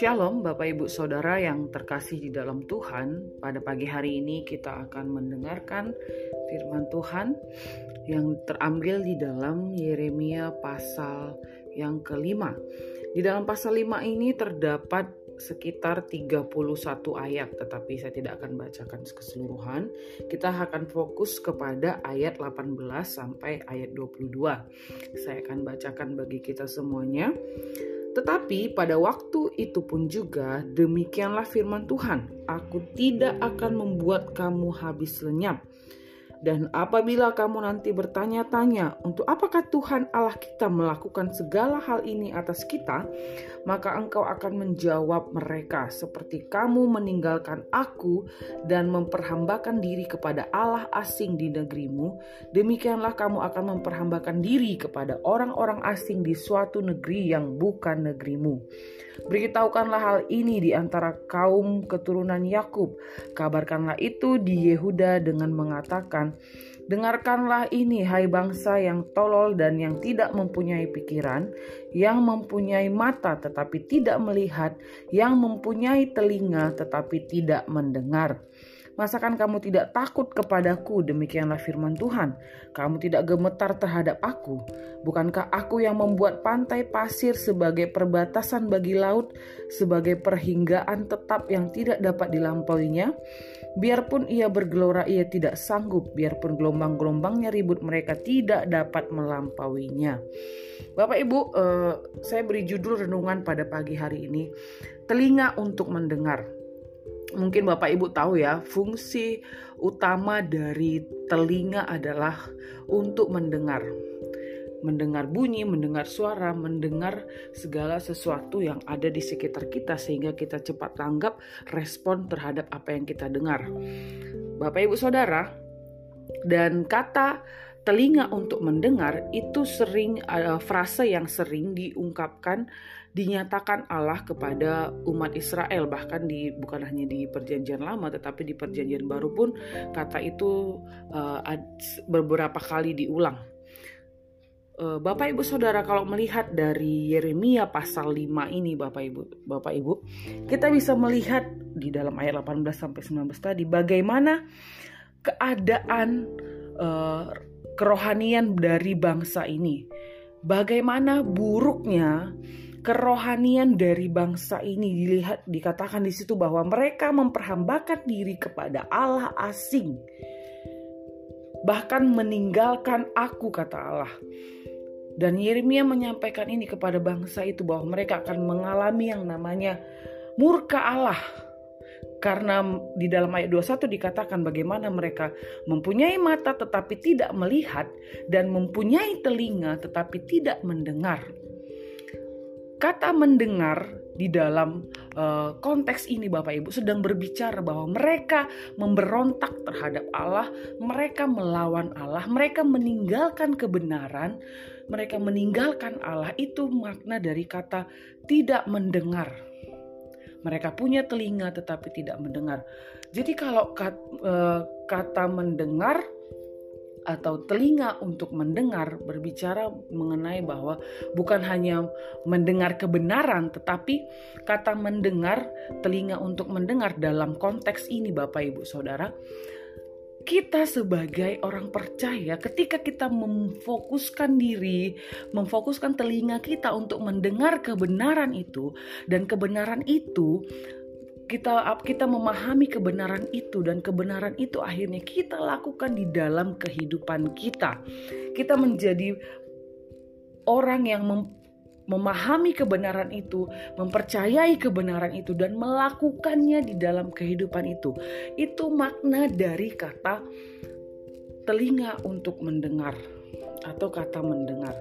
Shalom Bapak Ibu Saudara yang terkasih di dalam Tuhan. Pada pagi hari ini kita akan mendengarkan firman Tuhan Yang terambil di dalam Yeremia pasal yang kelima. Di dalam pasal lima ini terdapat sekitar 31 ayat Tetapi saya tidak akan bacakan keseluruhan. Kita akan fokus kepada ayat 18 sampai ayat 22 Saya akan bacakan bagi kita semuanya. Tetapi pada waktu itu pun juga demikianlah firman Tuhan, aku tidak akan membuat kamu habis lenyap dan apabila kamu nanti bertanya-tanya, untuk apakah Tuhan Allah kita melakukan segala hal ini atas kita, maka engkau akan menjawab mereka seperti kamu meninggalkan aku dan memperhambakan diri kepada Allah asing di negerimu, demikianlah kamu akan memperhambakan diri kepada orang-orang asing di suatu negeri yang bukan negerimu. Beritahukanlah hal ini di antara kaum keturunan Yakub. Kabarkanlah itu di Yehuda dengan mengatakan, Dengarkanlah ini, hai bangsa yang tolol dan yang tidak mempunyai pikiran, yang mempunyai mata tetapi tidak melihat, yang mempunyai telinga tetapi tidak mendengar. Masakan kamu tidak takut kepadaku? Demikianlah firman Tuhan. Kamu tidak gemetar terhadap aku. Bukankah aku yang membuat pantai pasir sebagai perbatasan bagi laut, sebagai perhinggaan tetap yang tidak dapat dilampauinya? Biarpun ia bergelora, ia tidak sanggup. Biarpun gelombang-gelombangnya ribut, mereka tidak dapat melampauinya. Bapak Ibu, eh, saya beri judul renungan pada pagi hari ini, telinga untuk mendengar mungkin Bapak Ibu tahu ya, fungsi utama dari telinga adalah untuk mendengar. Mendengar bunyi, mendengar suara, mendengar segala sesuatu yang ada di sekitar kita sehingga kita cepat tanggap respon terhadap apa yang kita dengar. Bapak Ibu Saudara, dan kata telinga untuk mendengar itu sering uh, frase yang sering diungkapkan dinyatakan Allah kepada umat Israel. Bahkan di bukan hanya di perjanjian lama tetapi di perjanjian baru pun kata itu uh, beberapa kali diulang. Uh, Bapak Ibu Saudara kalau melihat dari Yeremia pasal 5 ini Bapak Ibu Bapak Ibu kita bisa melihat di dalam ayat 18 sampai 19 tadi bagaimana keadaan kerohanian dari bangsa ini. Bagaimana buruknya kerohanian dari bangsa ini dilihat dikatakan di situ bahwa mereka memperhambakan diri kepada Allah asing. Bahkan meninggalkan aku kata Allah. Dan Yeremia menyampaikan ini kepada bangsa itu bahwa mereka akan mengalami yang namanya murka Allah karena di dalam ayat 21 dikatakan bagaimana mereka mempunyai mata tetapi tidak melihat dan mempunyai telinga tetapi tidak mendengar. Kata mendengar di dalam uh, konteks ini Bapak Ibu sedang berbicara bahwa mereka memberontak terhadap Allah, mereka melawan Allah, mereka meninggalkan kebenaran, mereka meninggalkan Allah. Itu makna dari kata tidak mendengar mereka punya telinga tetapi tidak mendengar. Jadi kalau e, kata mendengar atau telinga untuk mendengar berbicara mengenai bahwa bukan hanya mendengar kebenaran tetapi kata mendengar telinga untuk mendengar dalam konteks ini Bapak Ibu Saudara kita sebagai orang percaya ketika kita memfokuskan diri, memfokuskan telinga kita untuk mendengar kebenaran itu dan kebenaran itu kita kita memahami kebenaran itu dan kebenaran itu akhirnya kita lakukan di dalam kehidupan kita. Kita menjadi orang yang memahami kebenaran itu, mempercayai kebenaran itu, dan melakukannya di dalam kehidupan itu. Itu makna dari kata telinga untuk mendengar atau kata mendengar.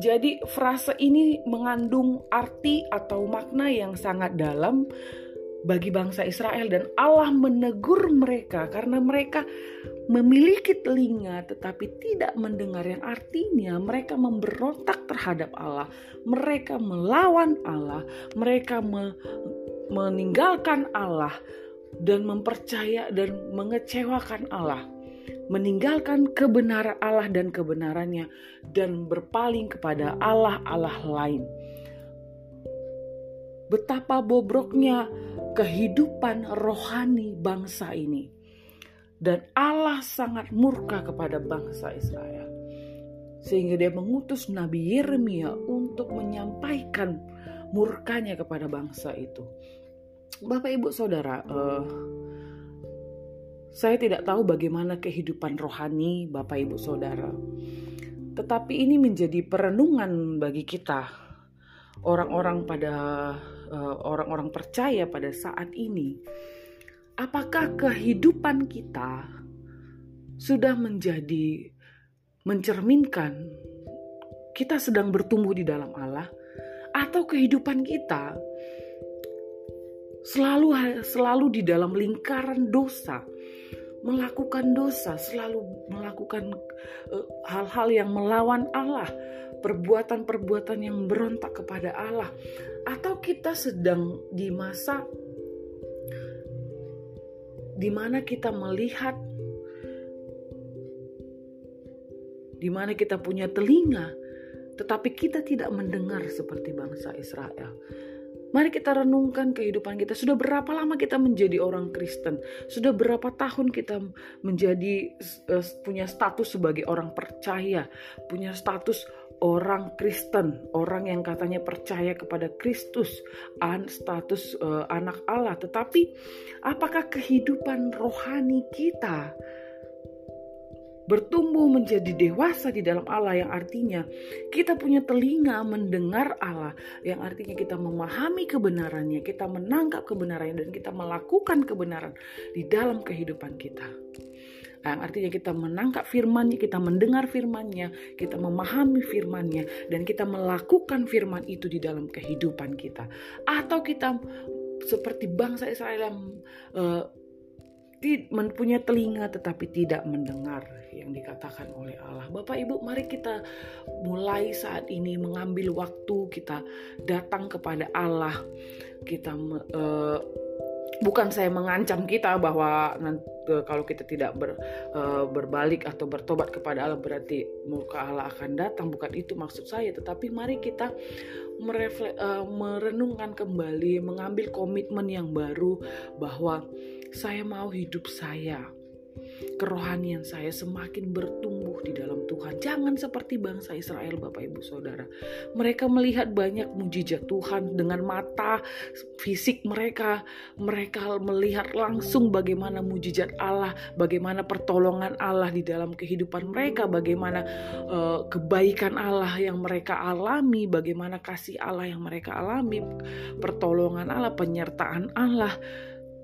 Jadi, frase ini mengandung arti atau makna yang sangat dalam bagi bangsa Israel, dan Allah menegur mereka karena mereka memiliki telinga tetapi tidak mendengar yang artinya mereka memberontak terhadap Allah, mereka melawan Allah, mereka me meninggalkan Allah dan mempercaya dan mengecewakan Allah. meninggalkan kebenaran Allah dan kebenarannya dan berpaling kepada Allah-Allah lain. Betapa bobroknya kehidupan rohani bangsa ini. Dan Allah sangat murka kepada bangsa Israel. Sehingga dia mengutus Nabi Yeremia untuk menyampaikan murkanya kepada bangsa itu. Bapak Ibu Saudara, uh, saya tidak tahu bagaimana kehidupan rohani Bapak Ibu Saudara. Tetapi ini menjadi perenungan bagi kita orang-orang pada orang-orang uh, percaya pada saat ini. Apakah kehidupan kita sudah menjadi mencerminkan kita sedang bertumbuh di dalam Allah atau kehidupan kita selalu selalu di dalam lingkaran dosa melakukan dosa, selalu melakukan eh, hal-hal uh, yang melawan Allah, perbuatan-perbuatan yang berontak kepada Allah, atau kita sedang di masa di mana kita melihat, di mana kita punya telinga, tetapi kita tidak mendengar seperti bangsa Israel. Mari kita renungkan kehidupan kita. Sudah berapa lama kita menjadi orang Kristen? Sudah berapa tahun kita menjadi uh, punya status sebagai orang percaya, punya status orang Kristen, orang yang katanya percaya kepada Kristus, an status uh, anak Allah. Tetapi apakah kehidupan rohani kita bertumbuh menjadi dewasa di dalam Allah yang artinya kita punya telinga mendengar Allah yang artinya kita memahami kebenarannya, kita menangkap kebenarannya dan kita melakukan kebenaran di dalam kehidupan kita. Yang artinya kita menangkap firmannya, kita mendengar firmannya, kita memahami firmannya, dan kita melakukan firman itu di dalam kehidupan kita. Atau kita seperti bangsa Israel yang uh, punya telinga tetapi tidak mendengar yang dikatakan oleh Allah. Bapak Ibu, mari kita mulai saat ini mengambil waktu kita datang kepada Allah. Kita uh, bukan saya mengancam kita bahwa kalau kita tidak ber, uh, berbalik atau bertobat kepada Allah berarti muka Allah akan datang. Bukan itu maksud saya, tetapi mari kita merefle, uh, merenungkan kembali, mengambil komitmen yang baru bahwa saya mau hidup saya, kerohanian saya semakin bertumbuh di dalam Tuhan. Jangan seperti bangsa Israel, Bapak Ibu Saudara. Mereka melihat banyak mujizat Tuhan dengan mata fisik mereka. Mereka melihat langsung bagaimana mujizat Allah, bagaimana pertolongan Allah di dalam kehidupan mereka, bagaimana uh, kebaikan Allah yang mereka alami, bagaimana kasih Allah yang mereka alami, pertolongan Allah, penyertaan Allah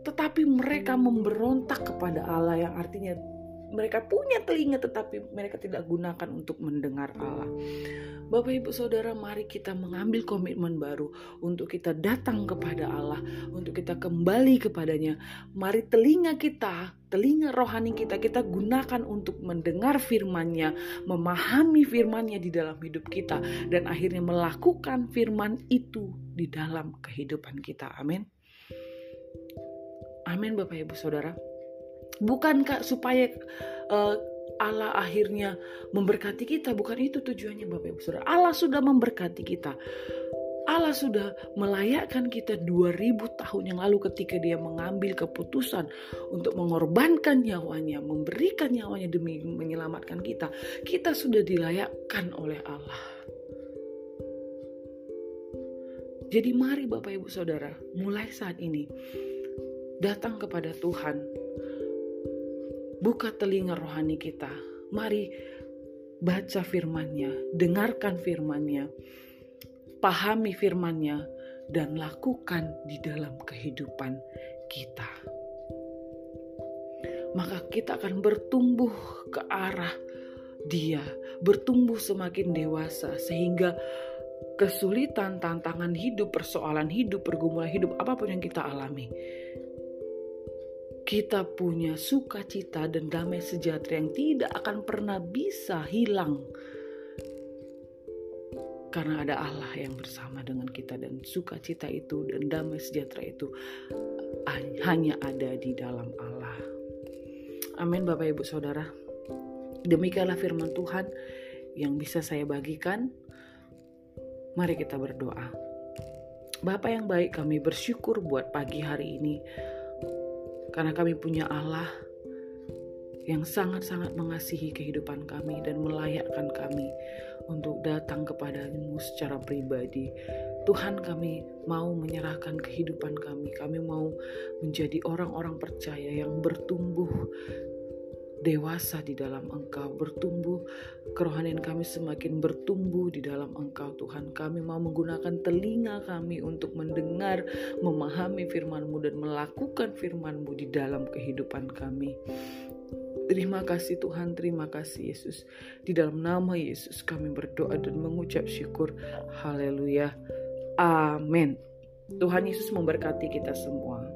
tetapi mereka memberontak kepada Allah yang artinya mereka punya telinga tetapi mereka tidak gunakan untuk mendengar Allah. Bapak Ibu Saudara, mari kita mengambil komitmen baru untuk kita datang kepada Allah, untuk kita kembali kepadanya. Mari telinga kita, telinga rohani kita kita gunakan untuk mendengar firman-Nya, memahami firman-Nya di dalam hidup kita dan akhirnya melakukan firman itu di dalam kehidupan kita. Amin. Amin Bapak Ibu Saudara. Bukan kak supaya uh, Allah akhirnya memberkati kita, bukan itu tujuannya Bapak Ibu Saudara. Allah sudah memberkati kita. Allah sudah melayakkan kita 2000 tahun yang lalu ketika dia mengambil keputusan untuk mengorbankan nyawanya, memberikan nyawanya demi menyelamatkan kita. Kita sudah dilayakkan oleh Allah. Jadi mari Bapak Ibu Saudara, mulai saat ini datang kepada Tuhan. Buka telinga rohani kita. Mari baca firman-Nya, dengarkan firman-Nya, pahami firman-Nya, dan lakukan di dalam kehidupan kita. Maka kita akan bertumbuh ke arah Dia, bertumbuh semakin dewasa sehingga kesulitan, tantangan hidup, persoalan hidup, pergumulan hidup, apa pun yang kita alami, kita punya sukacita dan damai sejahtera yang tidak akan pernah bisa hilang karena ada Allah yang bersama dengan kita dan sukacita itu dan damai sejahtera itu hanya ada di dalam Allah. Amin Bapak Ibu Saudara. Demikianlah firman Tuhan yang bisa saya bagikan. Mari kita berdoa. Bapak yang baik, kami bersyukur buat pagi hari ini karena kami punya Allah yang sangat-sangat mengasihi kehidupan kami dan melayakkan kami untuk datang kepadamu secara pribadi. Tuhan kami mau menyerahkan kehidupan kami. Kami mau menjadi orang-orang percaya yang bertumbuh dewasa di dalam Engkau, bertumbuh kerohanian kami semakin bertumbuh di dalam Engkau Tuhan. Kami mau menggunakan telinga kami untuk mendengar, memahami firman-Mu dan melakukan firman-Mu di dalam kehidupan kami. Terima kasih Tuhan, terima kasih Yesus. Di dalam nama Yesus kami berdoa dan mengucap syukur. Haleluya. Amin. Tuhan Yesus memberkati kita semua.